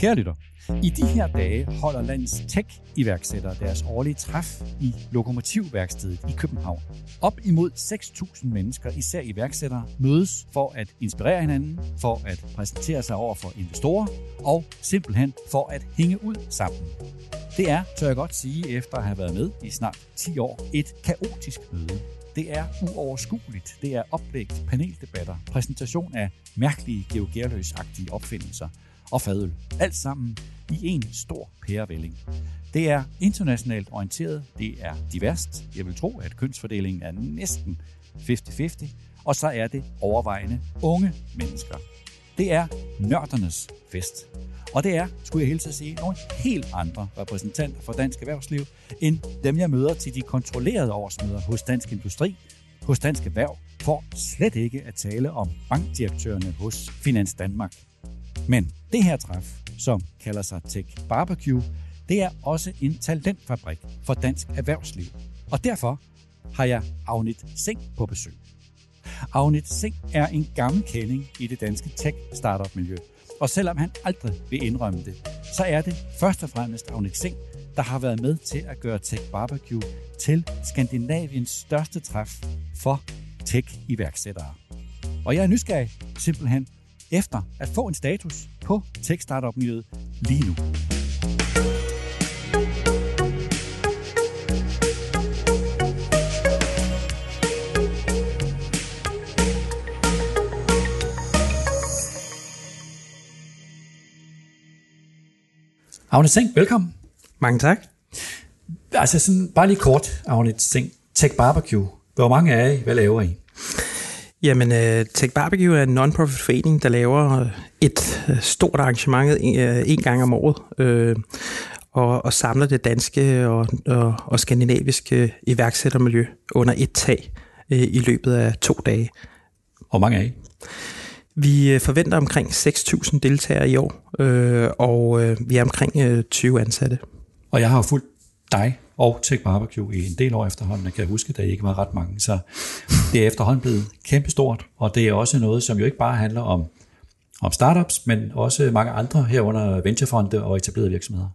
Kære lytter, i de her dage holder landets tech-iværksættere deres årlige træf i Lokomotivværkstedet i København. Op imod 6.000 mennesker, især iværksættere, mødes for at inspirere hinanden, for at præsentere sig over for investorer og simpelthen for at hænge ud sammen. Det er, tør jeg godt sige, efter at have været med i snart 10 år, et kaotisk møde. Det er uoverskueligt. Det er oplægt, paneldebatter, præsentation af mærkelige geogærløsagtige opfindelser og fadøl. Alt sammen i en stor pærevælling. Det er internationalt orienteret, det er diverst. Jeg vil tro, at kønsfordelingen er næsten 50-50, og så er det overvejende unge mennesker. Det er nørdernes fest. Og det er, skulle jeg hilse at sige, nogle helt andre repræsentanter for dansk erhvervsliv, end dem jeg møder til de kontrollerede årsmøder hos Dansk Industri, hos Dansk Erhverv, for slet ikke at tale om bankdirektørerne hos Finans Danmark. Men det her træf, som kalder sig Tech Barbecue, det er også en talentfabrik for dansk erhvervsliv. Og derfor har jeg Agnit Seng på besøg. Agnit Seng er en gammel kending i det danske tech-startup-miljø. Og selvom han aldrig vil indrømme det, så er det først og fremmest Agnit Seng, der har været med til at gøre Tech Barbecue til Skandinaviens største træf for tech-iværksættere. Og jeg er nysgerrig simpelthen efter at få en status på tech startup miljøet lige nu. Agnes Seng, velkommen. Mange tak. Altså sådan, bare lige kort, Agnes Seng. Tech Barbecue. Hvor mange er I? Hvad laver I? Jamen, uh, Tech Barbecue er en non-profit forening, der laver et uh, stort arrangement en, uh, en gang om året, og, og samler det danske og, og, og skandinaviske iværksættermiljø under et tag i løbet af to dage. Hvor mange er I? Vi forventer omkring 6.000 deltagere i år, øh, og øh, vi er omkring øh, 20 ansatte. Og jeg har fulgt dig og Tech Barbecue i en del år efterhånden. Jeg kan huske, der ikke var ret mange. Så det er efterhånden blevet kæmpestort, og det er også noget, som jo ikke bare handler om, om startups, men også mange andre herunder venturefonde og etablerede virksomheder.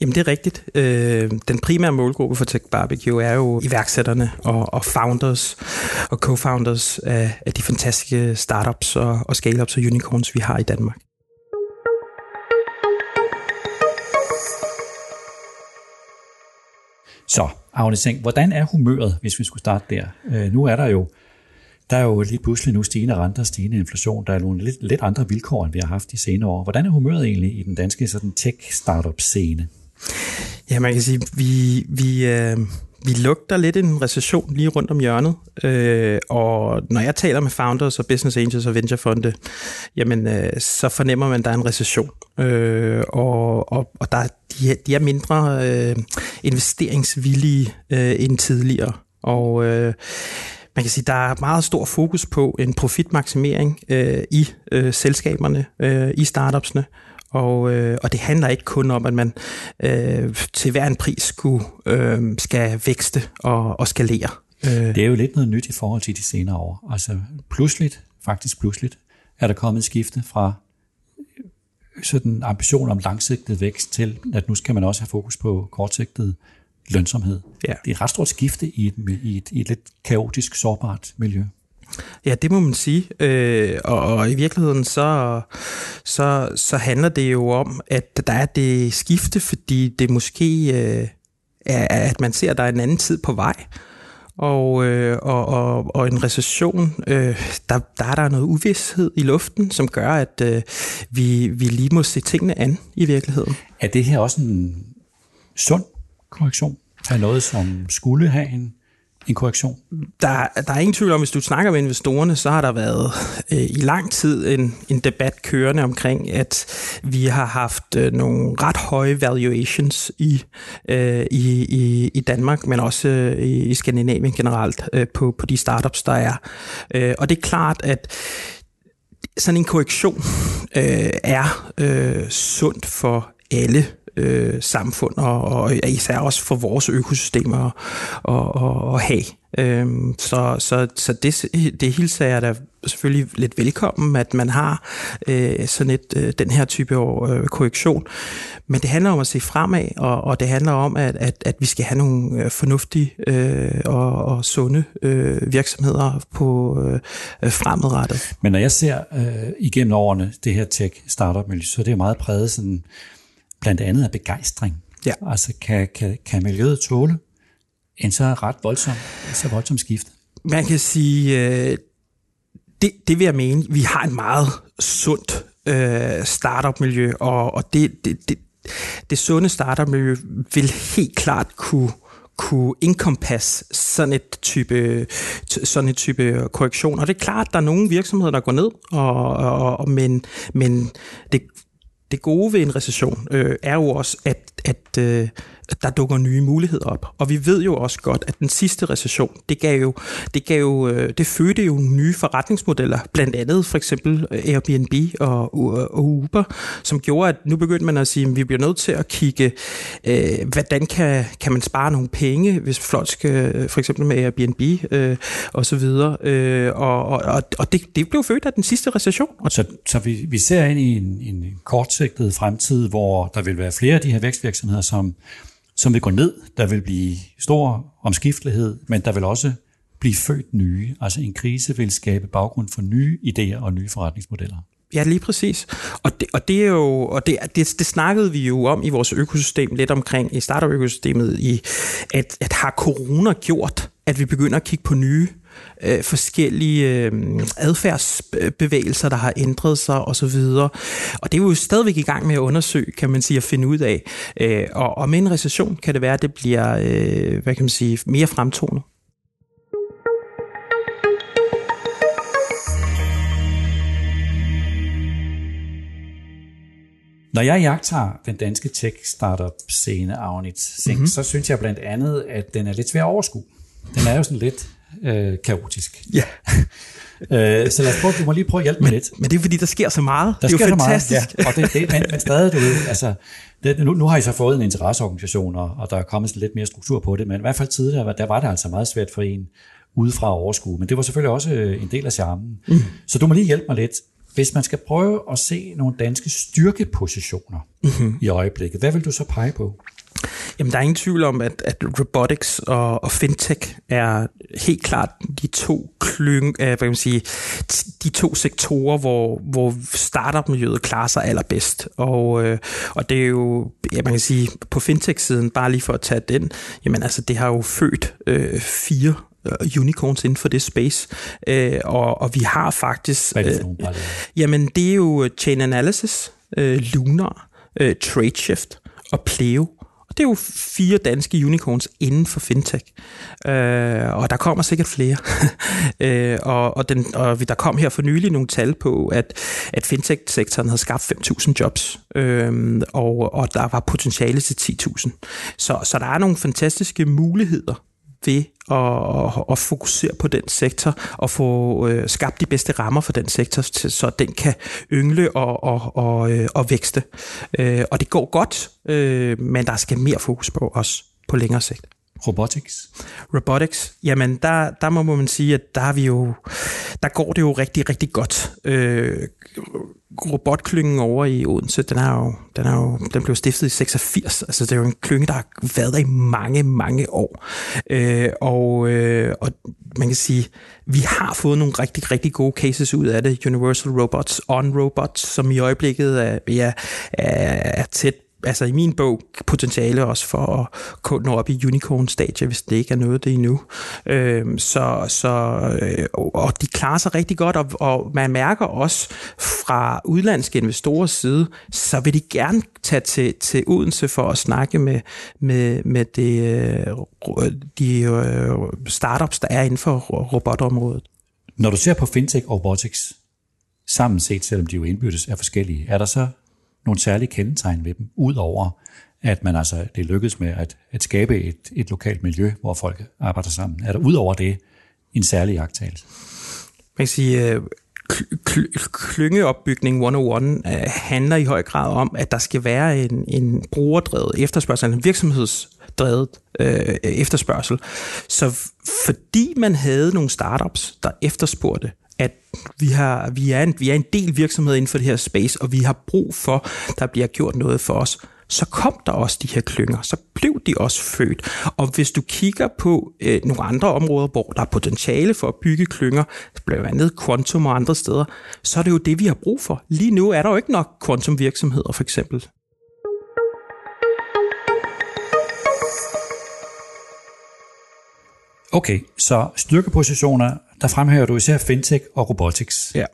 Jamen det er rigtigt. Øh, den primære målgruppe for Tech Barbecue er jo iværksætterne og, og founders og co-founders af, af de fantastiske startups og, og scale-ups og unicorns, vi har i Danmark. Så, Agne Seng, hvordan er humøret, hvis vi skulle starte der? Øh, nu er der jo der er jo lige pludselig nu stigende renter, stigende inflation. Der er nogle lidt, lidt andre vilkår, end vi har haft de senere år. Hvordan er humøret egentlig i den danske sådan tech-startup-scene? Ja, man kan sige, vi, vi, øh, vi lugter lidt en recession lige rundt om hjørnet, øh, og når jeg taler med founders og business angels og venturefonde, jamen øh, så fornemmer man, at der er en recession, øh, og, og, og der, de, er, de er mindre øh, investeringsvillige øh, end tidligere, og øh, man kan sige, der er meget stor fokus på en profitmaksimering øh, i øh, selskaberne, øh, i startupsene, og, øh, og det handler ikke kun om, at man øh, til hver en pris skulle, øh, skal vækste og, og skalere. Øh. Det er jo lidt noget nyt i forhold til de senere år. Altså pludseligt, faktisk pludseligt, er der kommet et skifte fra sådan ambition om langsigtet vækst til, at nu skal man også have fokus på kortsigtet lønsomhed. Ja. Det er et ret stort skifte i et, i et, i et lidt kaotisk, sårbart miljø. Ja, det må man sige. Øh, og, og i virkeligheden så, så, så handler det jo om, at der er det skifte, fordi det måske øh, er, at man ser, at der er en anden tid på vej. Og, øh, og, og, og en recession, øh, der, der er der noget uvidshed i luften, som gør, at øh, vi, vi lige må se tingene an i virkeligheden. Er det her også en sund korrektion? Er noget, som skulle have en en korrektion? Der, der er ingen tvivl om, hvis du snakker med investorerne, så har der været øh, i lang tid en, en debat kørende omkring, at vi har haft øh, nogle ret høje valuations i, øh, i, i, i Danmark, men også øh, i, Skandinavien generelt øh, på, på de startups, der er. Øh, og det er klart, at sådan en korrektion øh, er øh, sundt for alle øh, samfund, og, og især også for vores økosystemer at, og, og have. Øhm, så så, så det, det hilser jeg da selvfølgelig lidt velkommen, at man har øh, sådan et, øh, den her type øh, korrektion. Men det handler om at se fremad, og, og det handler om, at, at, at vi skal have nogle øh, fornuftige øh, og, og sunde øh, virksomheder på øh, fremadrettet. Men når jeg ser øh, igennem årene det her tech-startup-miljø, så er det meget præget sådan, blandt andet af begejstring. Ja. Altså kan, kan, kan miljøet tåle en så ret voldsom, så voldsom skift? Man kan sige, øh, det, det vil jeg mene, vi har et meget sundt øh, startup-miljø, og, og det, det, det, det sunde startup-miljø vil helt klart kunne kunne encompass sådan et type sådan et type korrektion. Og det er klart, at der er nogle virksomheder, der går ned, og, og, og men, men det, det gode ved en recession øh, er jo også, at, at øh, der dukker nye muligheder op. Og vi ved jo også godt, at den sidste recession, det gav jo, det, gav jo, øh, det fødte jo nye forretningsmodeller, blandt andet for eksempel øh, Airbnb og, øh, og Uber, som gjorde, at nu begyndte man at sige, at vi bliver nødt til at kigge, øh, hvordan kan, kan man spare nogle penge, hvis folk skal, for eksempel med Airbnb øh, og så videre. Øh, og og, og det, det blev født af den sidste recession. Så, så vi, vi ser ind i en, en kortsigtet fremtid, hvor der vil være flere af de her vækstvirksomheder, som som vil gå ned. Der vil blive stor omskiftelighed, men der vil også blive født nye. Altså en krise vil skabe baggrund for nye idéer og nye forretningsmodeller. Ja, lige præcis. Og det, og det er jo, og det, det, det snakkede vi jo om i vores økosystem lidt omkring i startup-økosystemet, i, at, at har corona gjort, at vi begynder at kigge på nye øh, forskellige øh, adfærdsbevægelser, der har ændret sig osv. Og det er jo stadigvæk i gang med at undersøge, kan man sige, at finde ud af. Øh, og, og med en recession kan det være, at det bliver øh, hvad kan man sige, mere fremtonet. Når jeg jagter den danske tech-startup-scene, Agnit mm-hmm. så synes jeg blandt andet, at den er lidt svær at overskue. Den er jo sådan lidt øh, kaotisk. Ja. øh, så lad os prøve, du må lige prøve at hjælpe men, mig lidt. Men det er fordi, der sker så meget. Der det er sker jo fantastisk. Meget, ja. Og det, det, men, men stadig, du ved, altså, det, nu, nu har I så fået en interesseorganisation, og, og der er kommet lidt mere struktur på det, men i hvert fald tidligere, der var det altså meget svært for en udefra at overskue. Men det var selvfølgelig også øh, en del af charmen. Mm. Så du må lige hjælpe mig lidt. Hvis man skal prøve at se nogle danske styrkepositioner mm-hmm. i øjeblikket, hvad vil du så pege på? Jamen, der er ingen tvivl om, at, at robotics og, og fintech er helt klart de to klyng, øh, hvad kan man sige, de to sektorer, hvor, hvor startup-miljøet klarer sig allerbedst. Og, øh, og det er jo, ja, man kan sige, på fintech-siden, bare lige for at tage den, jamen altså, det har jo født øh, fire øh, unicorns inden for det space. Øh, og, og vi har faktisk... Hvad er det for øh, jamen, det er jo Chain Analysis, øh, Lunar, øh, TradeShift og Pleo. Det er jo fire danske unicorns inden for fintech, øh, og der kommer sikkert flere. øh, og, og, den, og der kom her for nylig nogle tal på, at, at fintech-sektoren havde skabt 5.000 jobs, øh, og, og der var potentiale til 10.000. Så, så der er nogle fantastiske muligheder ved at, at fokusere på den sektor og få øh, skabt de bedste rammer for den sektor, så den kan yngle og, og, og, øh, og vækste. Øh, og det går godt, øh, men der skal mere fokus på os på længere sigt. Robotics? Robotics, jamen der, der må man sige, at der, er vi jo, der går det jo rigtig, rigtig godt. Øh, robotklyngen over i Odense, den, er jo, den, er jo, den blev stiftet i 86. Altså, det er jo en klynge, der har været der i mange, mange år. Øh, og, øh, og man kan sige, vi har fået nogle rigtig, rigtig gode cases ud af det. Universal Robots, On Robots, som i øjeblikket er, ja, er, er tæt altså i min bog potentiale også for at nå op i unicorn-stadie, hvis det ikke er noget det endnu. Øh, så, så, øh, og de klarer sig rigtig godt, og, og man mærker også fra udlandske investorers side, så vil de gerne tage til, til Odense for at snakke med, med, med det, øh, de øh, startups, der er inden for robotområdet. Når du ser på fintech og robotics, sammen set, selvom de jo indbyrdes er forskellige, er der så nogle særlige kendetegn ved dem, udover at man altså, det lykkedes med at, at skabe et, et lokalt miljø, hvor folk arbejder sammen. Er der udover det en særlig jagttagelse? Man kan sige, øh, klyngeopbygning 101 øh, handler i høj grad om, at der skal være en, en brugerdrevet efterspørgsel, en virksomhedsdrevet øh, efterspørgsel. Så fordi man havde nogle startups, der efterspurgte, vi, har, vi, er en, vi er en del virksomhed inden for det her space, og vi har brug for, der bliver gjort noget for os, så kom der også de her klynger, så blev de også født. Og hvis du kigger på øh, nogle andre områder, hvor der er potentiale for at bygge klynger, blandt andet Quantum og andre steder, så er det jo det, vi har brug for. Lige nu er der jo ikke nok Quantum virksomheder for eksempel. Okay, så styrkepositioner, der fremhæver du især fintech og robotics. Ja.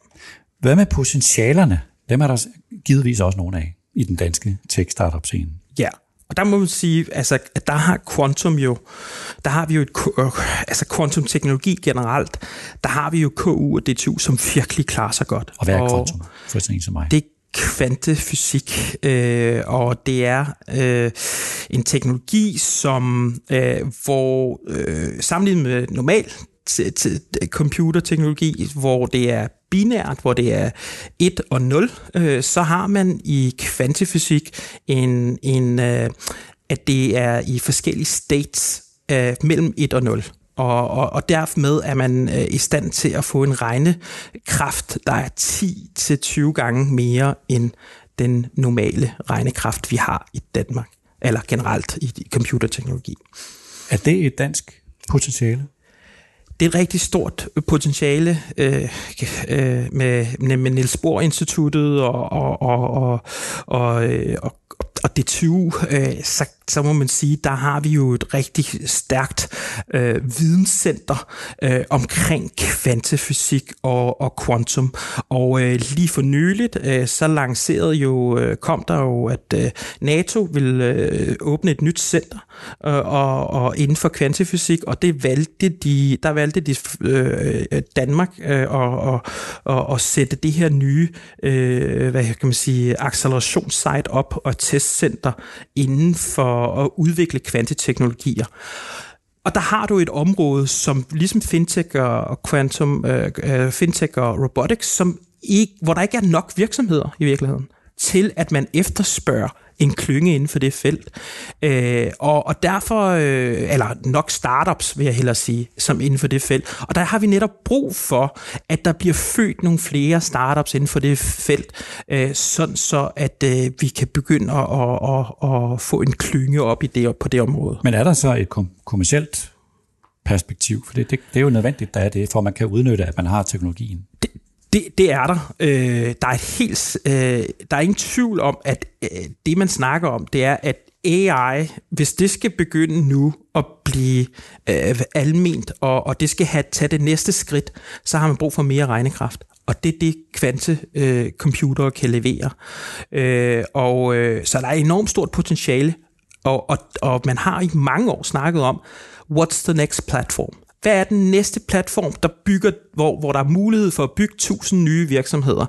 Hvad med potentialerne? Dem er der givetvis også nogle af i den danske tech-startup-scene. Ja, og der må man sige, altså, at der har Quantum jo, der har vi jo et, øh, altså Quantum teknologi generelt, der har vi jo KU og DTU, som virkelig klarer sig godt. Og hvad er Quantum, for sådan som mig? Det er kvantefysik, øh, og det er øh, en teknologi, som øh, hvor øh, sammenlignet med normal computerteknologi, hvor det er binært, hvor det er 1 og 0, øh, så har man i kvantefysik en, en øh, at det er i forskellige states øh, mellem 1 og 0. Og, og, og dermed er man øh, i stand til at få en regnekraft, der er 10-20 gange mere end den normale regnekraft, vi har i Danmark, eller generelt i computerteknologi. Er det et dansk potentiale? Det er et rigtig stort øh, potentiale øh, øh, med, med Niels Bohr Instituttet og, og, og, og, og, øh, og og, det 20, øh, så, så må man sige, der har vi jo et rigtig stærkt øh, videnscenter øh, omkring kvantefysik og, og quantum. Og øh, lige for nyligt, øh, så lancerede jo, øh, kom der jo, at øh, NATO vil øh, åbne et nyt center øh, og, og inden for kvantefysik, og det valgte de, der valgte de øh, Danmark øh, og, og, og, og sætte det her nye, øh, hvad kan man sige, accelerationssite op og testcenter inden for at udvikle kvanteteknologier. Og der har du et område, som ligesom fintech og quantum, øh, øh, fintech og robotics, som ikke, hvor der ikke er nok virksomheder i virkeligheden, til at man efterspørger en klynge inden for det felt. Øh, og, og derfor, øh, eller nok startups vil jeg hellere sige, som inden for det felt. Og der har vi netop brug for, at der bliver født nogle flere startups inden for det felt, øh, sådan så at øh, vi kan begynde at, at, at, at få en klynge op i det, på det område. Men er der så et kom- kommersielt perspektiv? For det, det, det er jo nødvendigt, der er det, for at man kan udnytte, at man har teknologien. Det, det, det er der. Øh, der er et helt, øh, der er ingen tvivl om, at øh, det man snakker om, det er, at AI, hvis det skal begynde nu at blive øh, alment, og, og det skal have tage det næste skridt, så har man brug for mere regnekraft. Og det er det, kvantecomputere øh, kan levere. Øh, og øh, så der er enormt stort potentiale, og, og, og man har i mange år snakket om, what's the next platform? Hvad er den næste platform, der bygger, hvor, hvor der er mulighed for at bygge tusind nye virksomheder?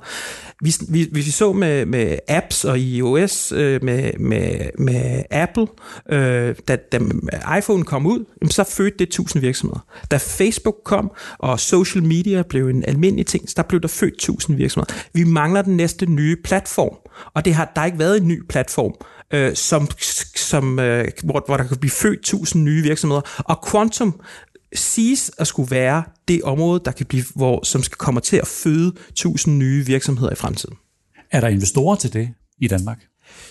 Hvis, hvis vi så med, med apps og iOS øh, med, med, med Apple, øh, da, da iPhone kom ud, så fødte det tusind virksomheder. Da Facebook kom, og social media blev en almindelig ting, så der blev der født tusind virksomheder. Vi mangler den næste nye platform, og det har der ikke været en ny platform, øh, som, som, øh, hvor, hvor der kan blive født tusind nye virksomheder. Og Quantum siges at skulle være det område, der kan blive, hvor, som skal komme til at føde tusind nye virksomheder i fremtiden. Er der investorer til det i Danmark?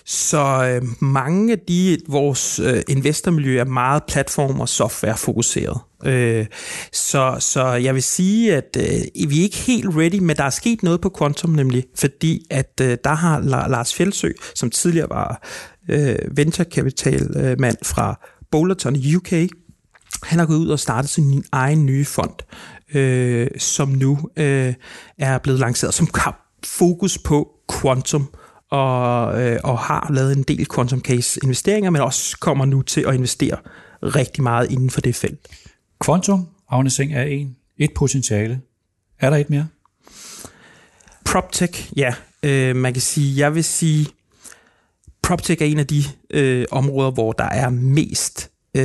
Så øh, mange af de vores øh, investormiljø er meget platform- og software-fokuseret. Øh, så, så jeg vil sige, at øh, vi er ikke helt ready, men der er sket noget på Quantum nemlig, fordi at øh, der har Lars Fjeldsø, som tidligere var øh, venture-kapitalmand fra Boulderton i UK, han har gået ud og startet sin egen nye fond, øh, som nu øh, er blevet lanceret, som har fokus på quantum, og, øh, og har lavet en del quantum case investeringer, men også kommer nu til at investere rigtig meget inden for det felt. Quantum, Agne Seng, er en. Et potentiale. Er der et mere? PropTech, ja. Øh, man kan sige, jeg vil sige, PropTech er en af de øh, områder, hvor der er mest øh,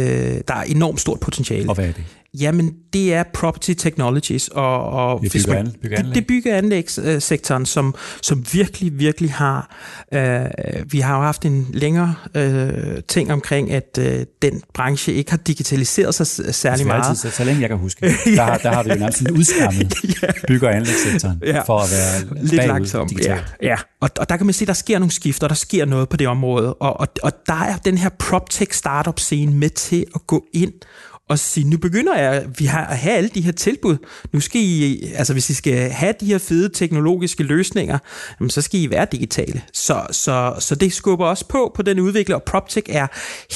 der er enormt stort potentiale. Og hvad er det? Jamen, det er property technologies, og, og det bygger, man, bygger det, det bygger anlægssektoren, som, som virkelig, virkelig har, øh, vi har jo haft en længere øh, ting omkring, at øh, den branche ikke har digitaliseret sig særlig meget. Altid, så, så længe jeg kan huske, der, har, der har vi jo nærmest en udskammet ja. bygger anlægssektoren, ja. for at være lidt langsom. Ja, ja. Og, og der kan man se, at der sker nogle skifter, der sker noget på det område, og, og, og der er den her PropTech startup scene med til at gå ind og sige, nu begynder jeg, vi har at have alle de her tilbud. Nu skal I, altså hvis I skal have de her fede teknologiske løsninger, jamen, så skal I være digitale. Så, så, så det skubber også på på den udvikling, og PropTech er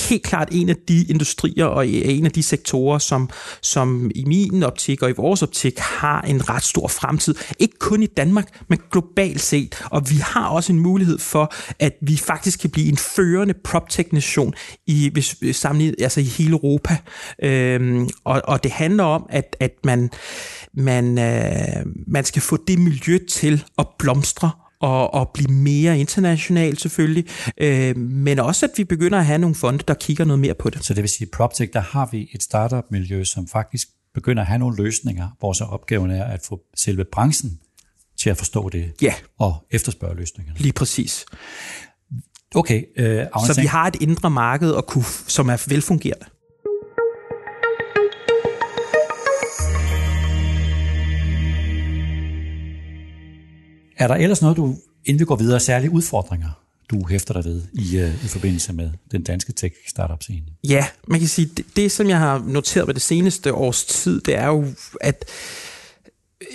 helt klart en af de industrier og en af de sektorer, som, som i min optik og i vores optik har en ret stor fremtid. Ikke kun i Danmark, men globalt set. Og vi har også en mulighed for, at vi faktisk kan blive en førende PropTech-nation i, hvis, sammenlignet, altså i hele Europa. Øh, Øhm, og, og det handler om, at, at man, man, øh, man skal få det miljø til at blomstre og, og blive mere international selvfølgelig, øh, men også at vi begynder at have nogle fonde, der kigger noget mere på det. Så det vil sige, at PropTech, der har vi et startup-miljø, som faktisk begynder at have nogle løsninger, hvor så opgaven er at få selve branchen til at forstå det ja. og efterspørge løsningerne. Lige præcis. Okay. Øh, så vi har et indre marked, og kunne, som er velfungerende. Er der ellers noget, du, inden vi går videre, særlige udfordringer, du hæfter dig ved i, uh, i forbindelse med den danske tech-startup-scene? Ja, man kan sige, det, det som jeg har noteret ved det seneste års tid, det er jo, at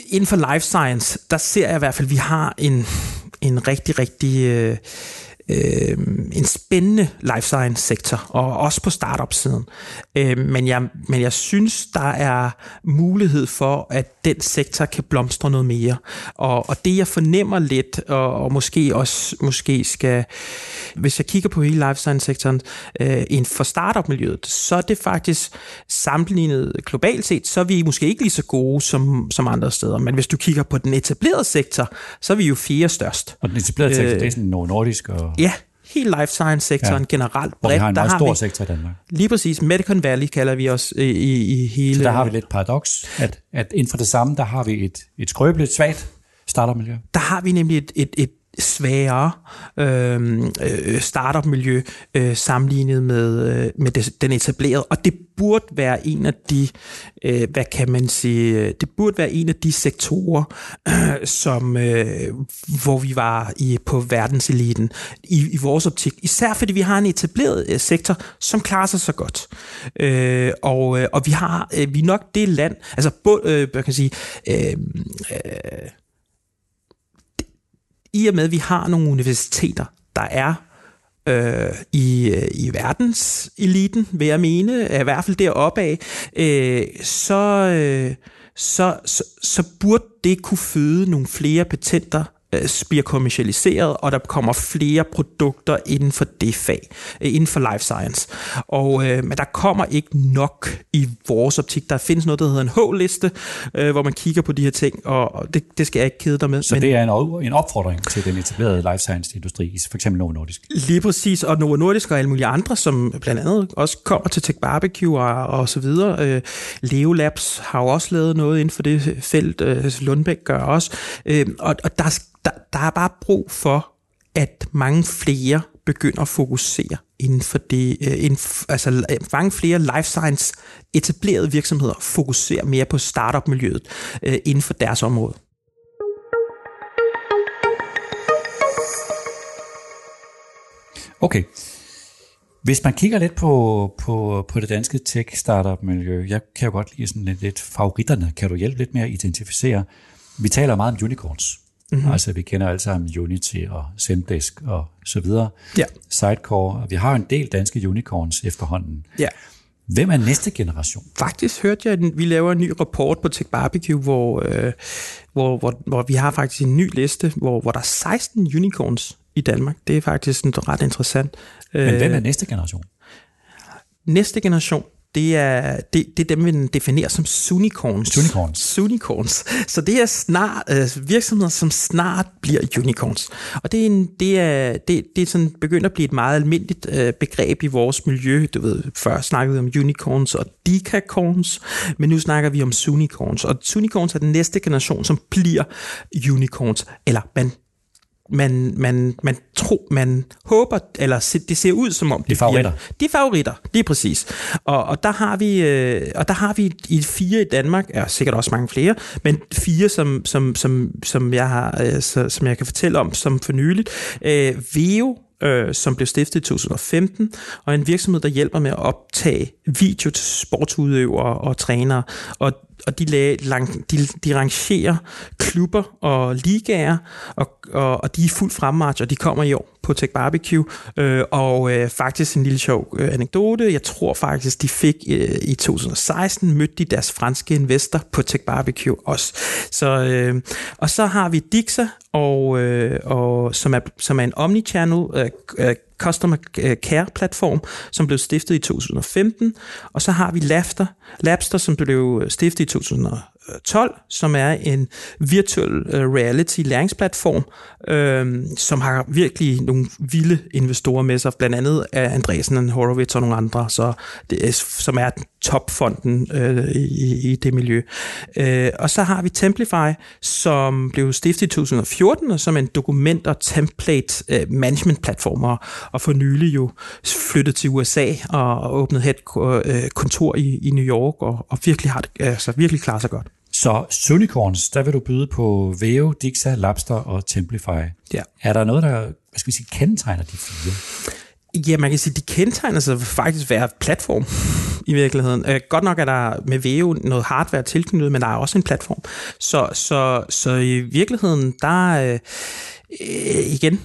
inden for life science, der ser jeg i hvert fald, at vi har en, en rigtig, rigtig... Øh, øh, en spændende life science sektor, og også på startup-siden. Øh, men, jeg, men jeg synes, der er mulighed for, at den sektor kan blomstre noget mere. Og, og det jeg fornemmer lidt, og, og måske også måske skal, hvis jeg kigger på hele life science-sektoren, øh, inden for startup-miljøet, så er det faktisk sammenlignet globalt set, så er vi måske ikke lige så gode som, som andre steder. Men hvis du kigger på den etablerede sektor, så er vi jo fire størst. Og den etablerede sektor, øh, det er sådan noget nordisk og Ja, helt life science-sektoren ja. generelt bredt. Og vi har en meget stor vi, sektor i Danmark. Lige præcis. Medicon Valley kalder vi os i, i, i hele... Så der har vi lidt paradoks, at, at inden for det samme, der har vi et, et skrøbeligt, svagt startermiljø. Der har vi nemlig et, et, et sværere øhm, øh, startup-miljø øh, sammenlignet med, øh, med det, den etablerede. Og det burde være en af de, øh, hvad kan man sige, det burde være en af de sektorer, øh, som, øh, hvor vi var i, på verdenseliten i, i vores optik. Især fordi vi har en etableret øh, sektor, som klarer sig så godt. Øh, og, øh, og vi har øh, vi er nok det land, altså både, øh, kan sige, øh, øh, i og med, at vi har nogle universiteter, der er øh, i, øh, i verdenseliten, vil jeg mene, i hvert fald deroppe af, øh, så, øh, så, så, så burde det kunne føde nogle flere patenter bliver kommercialiseret, og der kommer flere produkter inden for det fag, øh, inden for life science. Og, øh, men der kommer ikke nok i vores optik. Der findes noget, der hedder en H-liste, øh, hvor man kigger på de her ting, og det, det skal jeg ikke kede dig med. Så men, det er en, en opfordring til den etablerede life science-industri, for eksempel Novo Nordisk? Lige præcis, og Novo Nordisk og alle mulige andre, som blandt andet også kommer til Tech Barbecue og, og så videre. Øh, Leo Labs har jo også lavet noget inden for det felt, øh, Lundbæk gør også. Øh, og, og der, der, der er bare brug for, at mange flere begynder at fokusere inden for det, øh, inden, altså mange flere life science etablerede virksomheder fokuserer mere på startup-miljøet øh, inden for deres område. Okay. Hvis man kigger lidt på, på, på det danske tech-startup-miljø, jeg kan jo godt lide sådan lidt, lidt favoritterne. Kan du hjælpe lidt med at identificere? Vi taler meget om unicorns. Mm-hmm. Altså vi kender alle sammen Unity og Zendesk og så videre. Ja. Sidecore. Og vi har en del danske unicorns efterhånden. Ja. Hvem er næste generation? Faktisk hørte jeg, at vi laver en ny rapport på Tech Barbecue, hvor, øh, hvor, hvor, hvor vi har faktisk en ny liste, hvor, hvor der er 16 unicorns i Danmark. Det er faktisk sådan ret interessant. Men hvem er øh, næste generation? Næste generation, det er, det, det er dem, vi definerer som unicorns. Unicorns. Unicorns. Så det er snart øh, virksomheder, som snart bliver unicorns. Og det er, en, det er, det, det er sådan begyndt at blive et meget almindeligt øh, begreb i vores miljø. Du ved, før snakkede vi om unicorns og decacorns, men nu snakker vi om unicorns. Og unicorns er den næste generation, som bliver unicorns. Eller man man, man, man tror, man håber, eller det ser ud som om... De favoritter. Bliver, de favoritter, lige præcis. Og, og, der har vi, øh, og der har vi i fire i Danmark, er ja, sikkert også mange flere, men fire, som, som, som, som, jeg, har, øh, så, som jeg kan fortælle om, som for nyligt. Øh, Veo, øh, som blev stiftet i 2015, og en virksomhed, der hjælper med at optage video til sportsudøvere og trænere. Og og de, lag, lang, de, de rangerer klubber og ligaer, og, og, og de er fuldt fremmarch, og de kommer i år på Tech Barbecue. Øh, og øh, faktisk en lille sjov øh, anekdote. Jeg tror faktisk, de fik øh, i 2016 mødte de deres franske investor på Tech Barbecue også. Så, øh, og så har vi Dixa, og, øh, og, som, er, som er en omnichannel øh, øh, Customer øh, Care platform, som blev stiftet i 2015, og så har vi Lafter, Labster, som blev stiftet i 12, øh, som er en virtual reality læringsplatform, øh, øhm, som har virkelig nogle vilde investorer med sig, blandt andet af Andresen, Horowitz og nogle andre, så det er, som er topfonden øh, i, i det miljø. Øh, og så har vi Templify, som blev stiftet i 2014, og som er en dokument- og template-management-platform, øh, og, og for nylig jo flyttet til USA og åbnet et øh, kontor i, i New York, og, og virkelig har det, altså virkelig klarer sig godt. Så Unicorns, der vil du byde på Veo, Dixa, Labster og Templify. Ja. Er der noget, der hvad skal vi sige, kendetegner de fire? Ja, man kan sige, de kendetegner sig faktisk være platform i virkeligheden. Øh, godt nok er der med Veo noget hardware tilknyttet, men der er også en platform. Så, så, så i virkeligheden, der øh, igen,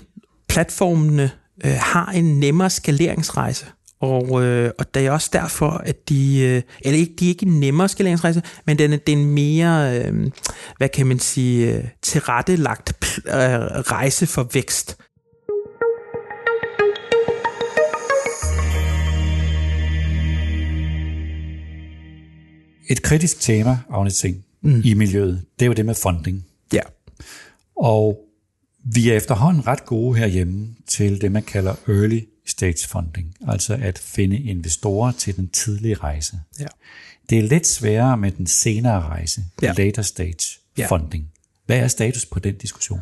platformene øh, har en nemmere skaleringsrejse. Og, øh, og det er også derfor, at de, øh, eller ikke, de er ikke nemmere skaleringsrejse, men den, det er en mere, øh, hvad kan man sige, øh, tilrettelagt øh, rejse for vækst. Et kritisk tema, Agne Singh, mm. i miljøet, det er jo det med funding. Ja. Og vi er efterhånden ret gode herhjemme til det, man kalder early stage funding, altså at finde investorer til den tidlige rejse. Ja. Det er lidt sværere med den senere rejse, ja. later stage ja. funding. Hvad er status på den diskussion?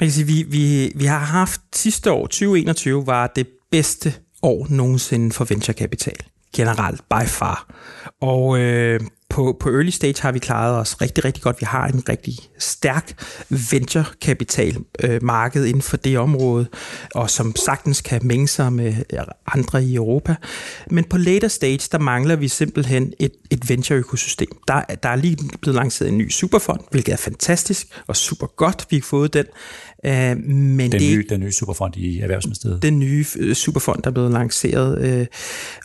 Man kan sige, vi, vi, vi har haft sidste år, 2021, var det bedste år nogensinde for venturekapital generelt by far. Og øh, på, på early stage har vi klaret os rigtig, rigtig godt. Vi har en rigtig stærk venture-kapital-marked øh, inden for det område, og som sagtens kan mænge sig med øh, andre i Europa. Men på later stage, der mangler vi simpelthen et, et venture-økosystem. Der, der er lige blevet lanceret en ny superfond, hvilket er fantastisk og super godt, vi har fået den. Uh, men den, det, nye, den nye superfond i Erhvervsministeriet. Den nye uh, superfond, der er blevet lanceret. Uh,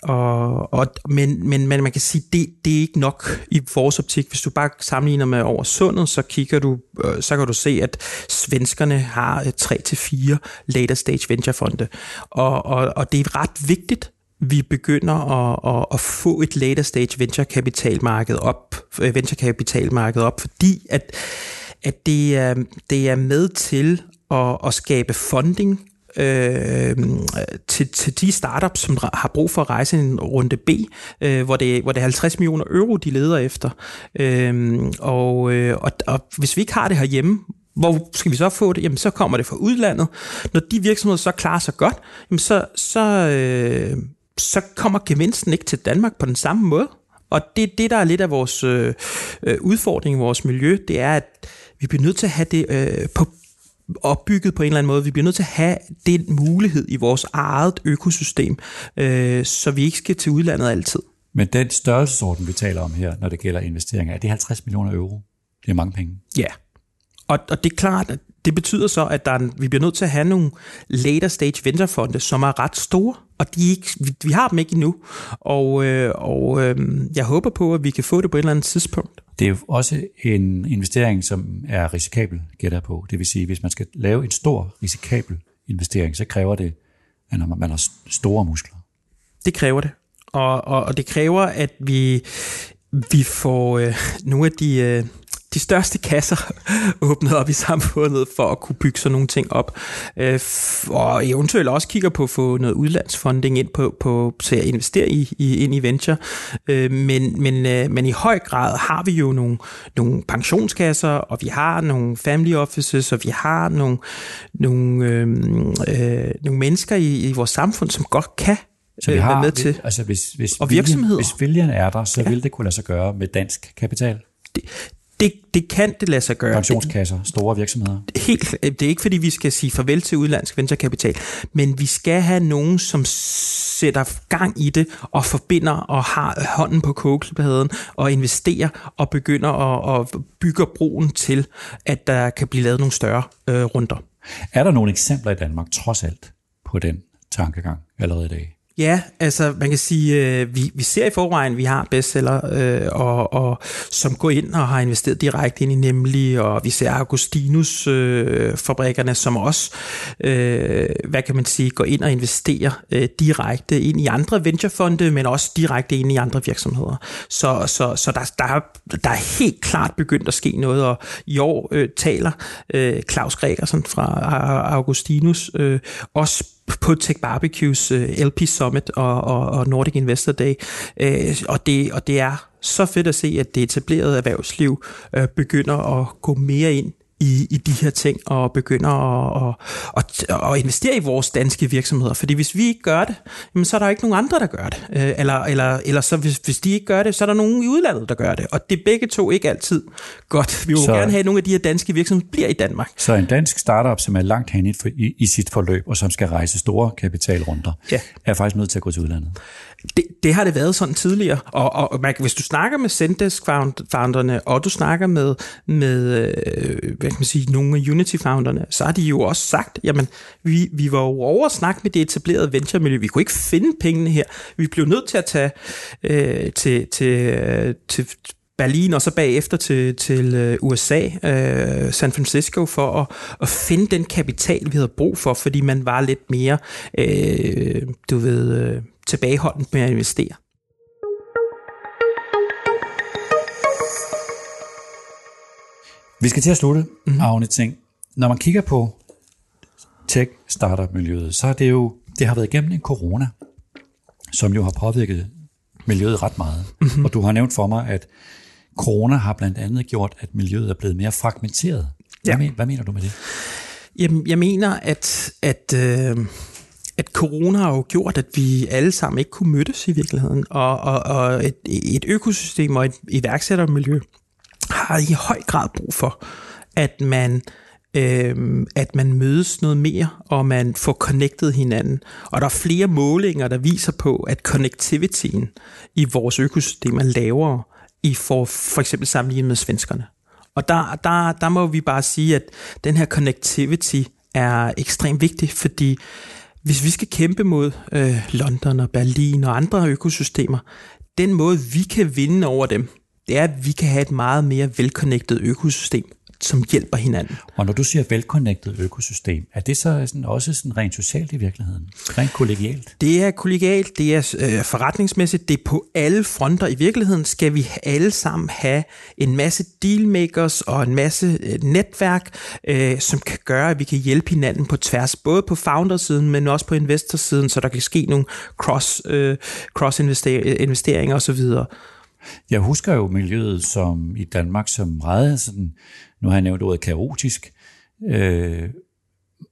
og, og, men, men, men man kan sige, det, det er ikke nok i vores optik. Hvis du bare sammenligner med over sundet, så kigger du, uh, så kan du se, at svenskerne har 3-4 later stage venturefonde. Og, og, og det er ret vigtigt, vi begynder at, at, at få et later stage venture kapitalmarked op, venture kapitalmarked op, fordi at at det er, det er med til at, at skabe funding øh, til, til de startups, som har brug for at rejse en runde B, øh, hvor, det, hvor det er 50 millioner euro, de leder efter. Øh, og, øh, og, og hvis vi ikke har det herhjemme, hvor skal vi så få det? Jamen, så kommer det fra udlandet. Når de virksomheder så klarer sig godt, jamen, så, så, øh, så kommer gevinsten ikke til Danmark på den samme måde. Og det det, der er lidt af vores øh, øh udfordring i vores miljø, det er, at vi bliver nødt til at have det øh, på, opbygget på en eller anden måde. Vi bliver nødt til at have den mulighed i vores eget økosystem, øh, så vi ikke skal til udlandet altid. Men den størrelsesorden, vi taler om her, når det gælder investeringer, er det 50 millioner euro? Det er mange penge. Ja, og, og det er klart, at det betyder så, at der er, vi bliver nødt til at have nogle later stage venturefonde, som er ret store, og de ikke, vi, vi har dem ikke endnu. Og, øh, og øh, jeg håber på, at vi kan få det på et eller andet tidspunkt. Det er jo også en investering, som er risikabel, gætter på. Det vil sige, hvis man skal lave en stor risikabel investering, så kræver det, at man har store muskler. Det kræver det. og, og, og det kræver, at vi, vi får øh, nogle af de... Øh, de største kasser åbnet op i samfundet for at kunne bygge sådan nogle ting op. Øh, og eventuelt også kigger på at få noget udlandsfunding ind på, på til at investere i, i, ind i venture. Øh, men, men, øh, men i høj grad har vi jo nogle, nogle pensionskasser, og vi har nogle family offices, og vi har nogle, nogle, øh, øh, nogle mennesker i, i vores samfund, som godt kan så vi har, med til. Altså hvis, hvis, og virksomheder. Viljen, hvis viljen er der, så ja. vil det kunne lade sig gøre med dansk kapital. Det, det, det kan det lade sig gøre. Pensionskasser, store virksomheder. Helt, det er ikke fordi, vi skal sige farvel til udlandsk venturekapital, men vi skal have nogen, som sætter gang i det og forbinder og har hånden på kogepladen og investerer og begynder at, at bygge broen til, at der kan blive lavet nogle større øh, runder. Er der nogle eksempler i Danmark, trods alt, på den tankegang allerede i dag? Ja, altså man kan sige, øh, vi, vi ser i forvejen, vi har bestseller, øh, og, og, som går ind og har investeret direkte ind i Nemlig, og vi ser Augustinus øh, fabrikkerne, som også, øh, hvad kan man sige, går ind og investerer øh, direkte ind i andre venturefonde, men også direkte ind i andre virksomheder. Så, så, så der, der, der er helt klart begyndt at ske noget, og i år øh, taler øh, Claus Gregersen fra Augustinus øh, også på Tech Barbecues øh, LP Summit og, og, og Nordic Investor Day. Øh, og, det, og det er så fedt at se, at det etablerede erhvervsliv øh, begynder at gå mere ind i, i de her ting og begynder at, at, at, at investere i vores danske virksomheder. Fordi hvis vi ikke gør det, jamen, så er der ikke nogen andre, der gør det. Eller, eller, eller så hvis, hvis de ikke gør det, så er der nogen i udlandet, der gør det. Og det er begge to ikke altid godt. Vi vil så, gerne have, at nogle af de her danske virksomheder bliver i Danmark. Så en dansk startup, som er langt hen i, i, i sit forløb, og som skal rejse store kapitalrunder, ja. er faktisk nødt til at gå til udlandet. Det, det har det været sådan tidligere, og, og man, hvis du snakker med Zendesk-founderne, og du snakker med, med øh, kan man sige, nogle af Unity-founderne, så har de jo også sagt, jamen, vi, vi var jo over at snakke med det etablerede venture-miljø, vi kunne ikke finde pengene her, vi blev nødt til at tage øh, til, til, øh, til Berlin og så bagefter til, til øh, USA, øh, San Francisco, for at, at finde den kapital, vi havde brug for, fordi man var lidt mere, øh, du ved, øh, tilbageholden med at investere. Vi skal til at slutte, mm-hmm. Agne Ting. Når man kigger på tech startup miljøet, så er det jo, det har været igennem en corona, som jo har påvirket miljøet ret meget. Mm-hmm. Og du har nævnt for mig, at corona har blandt andet gjort, at miljøet er blevet mere fragmenteret. Hvad, ja. men, hvad mener du med det? Jamen, jeg mener, at, at øh, at corona har jo gjort, at vi alle sammen ikke kunne mødes i virkeligheden, og, og, og et, et økosystem og et iværksættermiljø har i høj grad brug for, at man øh, at man mødes noget mere, og man får connectet hinanden. Og der er flere målinger, der viser på, at connectivityen i vores økosystem er lavere i for, for eksempel sammenlignet med svenskerne. Og der, der, der må vi bare sige, at den her connectivity er ekstremt vigtig, fordi hvis vi skal kæmpe mod øh, London og Berlin og andre økosystemer, den måde vi kan vinde over dem, det er, at vi kan have et meget mere velconnected økosystem, som hjælper hinanden. Og når du siger velconnected økosystem, er det så sådan også sådan rent socialt i virkeligheden? Rent kollegialt? Det er kollegialt, det er øh, forretningsmæssigt, det er på alle fronter. I virkeligheden skal vi alle sammen have en masse dealmakers og en masse øh, netværk, øh, som kan gøre, at vi kan hjælpe hinanden på tværs, både på foundersiden, men også på investorsiden, så der kan ske nogle cross, øh, cross investeringer osv. Jeg husker jo miljøet som i Danmark som meget sådan nu har jeg nævnt ordet kaotisk, øh,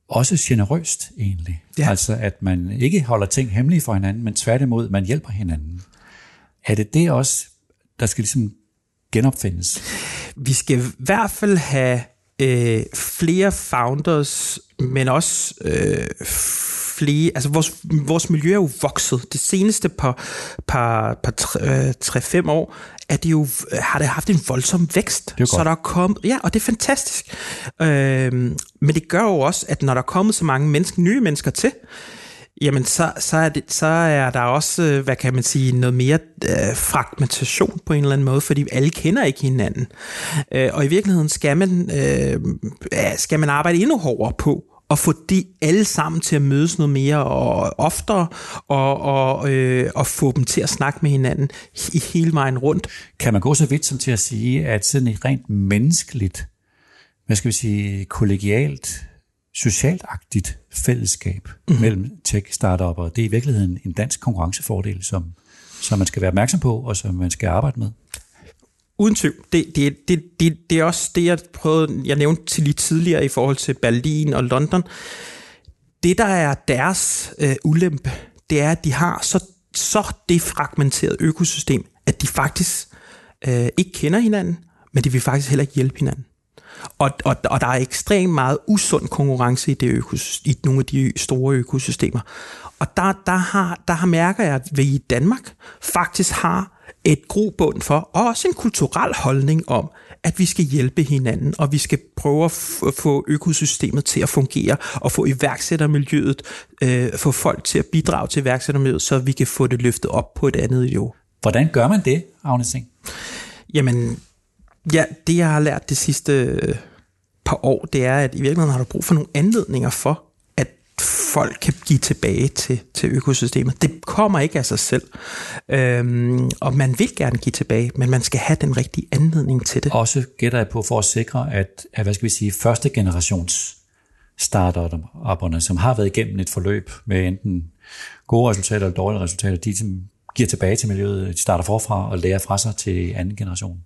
også generøst egentlig. Ja. Altså at man ikke holder ting hemmelige for hinanden, men tværtimod, man hjælper hinanden. Er det det også, der skal ligesom genopfindes? Vi skal i hvert fald have øh, flere founders, men også øh, flere, altså vores, vores miljø er jo vokset. Det seneste par, par, par 3-5 øh, år at det jo har det haft en voldsom vækst. Det er så der er kommet, ja, og det er fantastisk. Øh, men det gør jo også, at når der er kommet så mange mennesker, nye mennesker til, jamen så, så, er det, så er der også, øh, hvad kan man sige, noget mere øh, fragmentation på en eller anden måde, fordi alle kender ikke hinanden. Øh, og i virkeligheden skal man, øh, skal man arbejde endnu hårdere på og få de alle sammen til at mødes noget mere og oftere, og, og, øh, og få dem til at snakke med hinanden i hele vejen rundt. Kan man gå så vidt som til at sige, at sådan et rent menneskeligt, hvad skal vi sige, kollegialt, socialtagtigt fællesskab mm-hmm. mellem tech-startupper, det er i virkeligheden en dansk konkurrencefordel, som, som man skal være opmærksom på, og som man skal arbejde med? Uden tvivl. Det, det, det, det, det er også det, jeg prøvede, jeg nævnte til lige tidligere i forhold til Berlin og London. Det, der er deres øh, ulempe, det er, at de har så, så defragmenteret økosystem, at de faktisk øh, ikke kender hinanden, men de vil faktisk heller ikke hjælpe hinanden. Og, og, og der er ekstremt meget usund konkurrence i, det økosystem, i nogle af de store økosystemer. Og der, der, har, der har mærker jeg, at vi i Danmark faktisk har et grobund for, og også en kulturel holdning om, at vi skal hjælpe hinanden, og vi skal prøve at få økosystemet til at fungere, og få iværksættermiljøet, øh, få folk til at bidrage til iværksættermiljøet, så vi kan få det løftet op på et andet niveau. Hvordan gør man det, Agne Singh? Jamen, ja, det jeg har lært det sidste øh, par år, det er, at i virkeligheden har du brug for nogle anledninger for, folk kan give tilbage til, til økosystemet. Det kommer ikke af sig selv. Øhm, og man vil gerne give tilbage, men man skal have den rigtige anledning til det. Også gætter jeg på for at sikre, at, at hvad skal vi sige, første generations startuperne, som har været igennem et forløb med enten gode resultater eller dårlige resultater, de som giver tilbage til miljøet, de starter forfra og lærer fra sig til anden generation.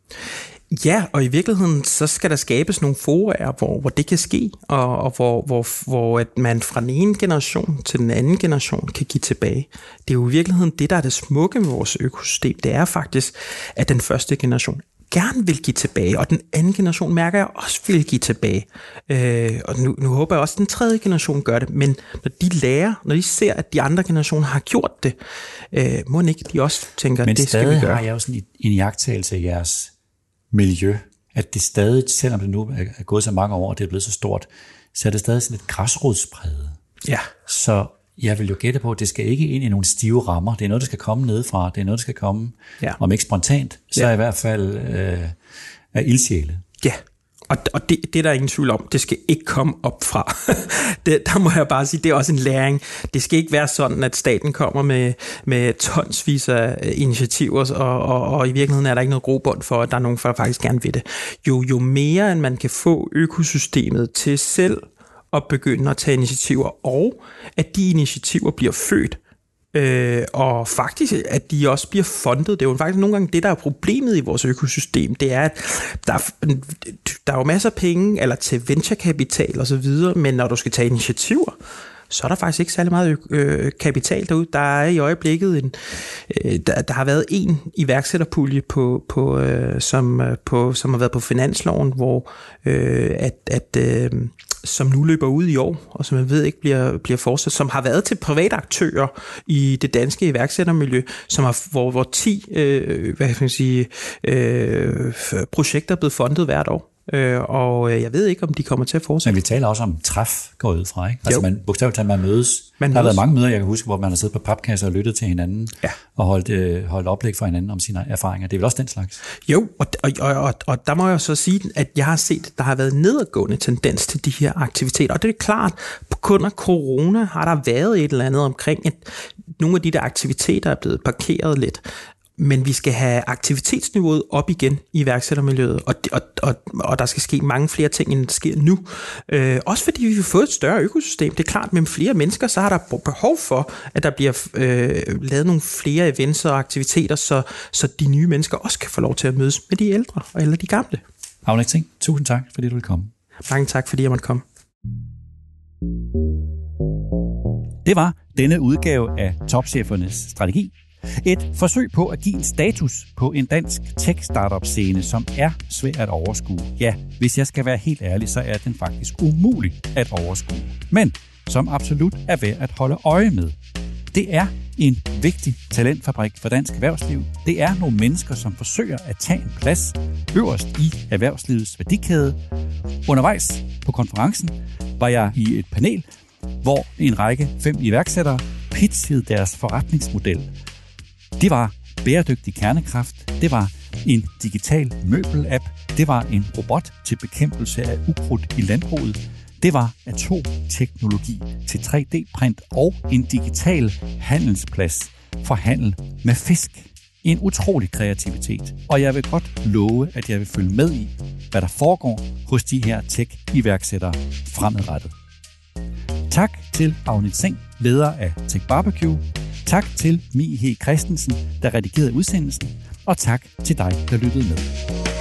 Ja, og i virkeligheden, så skal der skabes nogle forer, hvor, hvor det kan ske, og, og hvor, hvor, hvor at man fra den ene generation til den anden generation kan give tilbage. Det er jo i virkeligheden det, der er det smukke med vores økosystem. Det er faktisk, at den første generation gerne vil give tilbage, og den anden generation mærker jeg også vil give tilbage. Øh, og nu, nu håber jeg også, at den tredje generation gør det, men når de lærer, når de ser, at de andre generationer har gjort det, øh, må ikke de også tænker, men det skal vi gøre. Men har jeg jo sådan en jagttagelse af jeres miljø, at det stadig, selvom det nu er gået så mange år, og det er blevet så stort, så er det stadig sådan et græsrodspræget. Ja. Så jeg vil jo gætte på, at det skal ikke ind i nogle stive rammer. Det er noget, der skal komme nedefra. Det er noget, der skal komme, ja. om ikke spontant, så ja. i hvert fald øh, af ildsjæle. Ja, og, og det, det er der ingen tvivl om. Det skal ikke komme op fra. det, der må jeg bare sige, det er også en læring. Det skal ikke være sådan, at staten kommer med, med tonsvis af øh, initiativer, og, og, og i virkeligheden er der ikke noget grobund for, at der er nogen, der faktisk gerne vil det. Jo, jo mere end man kan få økosystemet til selv at begynde at tage initiativer, og at de initiativer bliver født Øh, og faktisk, at de også bliver fundet. Det er jo faktisk nogle gange det, der er problemet i vores økosystem. Det er, at der, der er jo masser af penge, eller til venturekapital og så videre, men når du skal tage initiativer, så er der faktisk ikke særlig meget øh, kapital derude. Der er i øjeblikket en, øh, der, der har været en iværksætterpulje på, på, øh, som, øh, på, som har været på finansloven, hvor øh, at, at øh, som nu løber ud i år, og som jeg ved ikke bliver, bliver fortsat, som har været til private aktører i det danske iværksættermiljø, som har, hvor, hvor 10 øh, hvad kan man sige, øh, projekter er blevet fundet hvert år. Øh, og øh, jeg ved ikke, om de kommer til at fortsætte. Men vi taler også om træf går ud fra, ikke? Altså man, bogstaveligt talt, man mødes. Man der har været mange møder, jeg kan huske, hvor man har siddet på papkasser og lyttet til hinanden, ja. og holdt, øh, holdt oplæg for hinanden om sine erfaringer. Det er vel også den slags? Jo, og, og, og, og, og der må jeg så sige, at jeg har set, at der har været nedadgående tendens til de her aktiviteter. Og det er klart, på grund af corona har der været et eller andet omkring, at nogle af de der aktiviteter er blevet parkeret lidt men vi skal have aktivitetsniveauet op igen i iværksættermiljøet, og, og, og, og der skal ske mange flere ting, end der sker nu. Øh, også fordi vi vil få et større økosystem. Det er klart, med flere mennesker, så har der behov for, at der bliver øh, lavet nogle flere events og aktiviteter, så, så de nye mennesker også kan få lov til at mødes med de ældre eller de gamle. Agnes Ting, tusind tak, fordi du vil komme. Mange tak, fordi jeg måtte komme. Det var denne udgave af Topchefernes Strategi. Et forsøg på at give en status på en dansk tech-startup-scene, som er svær at overskue. Ja, hvis jeg skal være helt ærlig, så er den faktisk umulig at overskue. Men som absolut er værd at holde øje med. Det er en vigtig talentfabrik for dansk erhvervsliv. Det er nogle mennesker, som forsøger at tage en plads øverst i erhvervslivets værdikæde. Undervejs på konferencen var jeg i et panel, hvor en række fem iværksættere pitchede deres forretningsmodel det var bæredygtig kernekraft, det var en digital møbelapp, det var en robot til bekæmpelse af ukrudt i landbruget, det var atomteknologi til 3D-print og en digital handelsplads for handel med fisk. En utrolig kreativitet, og jeg vil godt love, at jeg vil følge med i, hvad der foregår hos de her tech-iværksættere fremadrettet. Tak til Agnit Seng, leder af Tech Barbecue. Tak til Mihe Christensen, der redigerede udsendelsen. Og tak til dig, der lyttede med.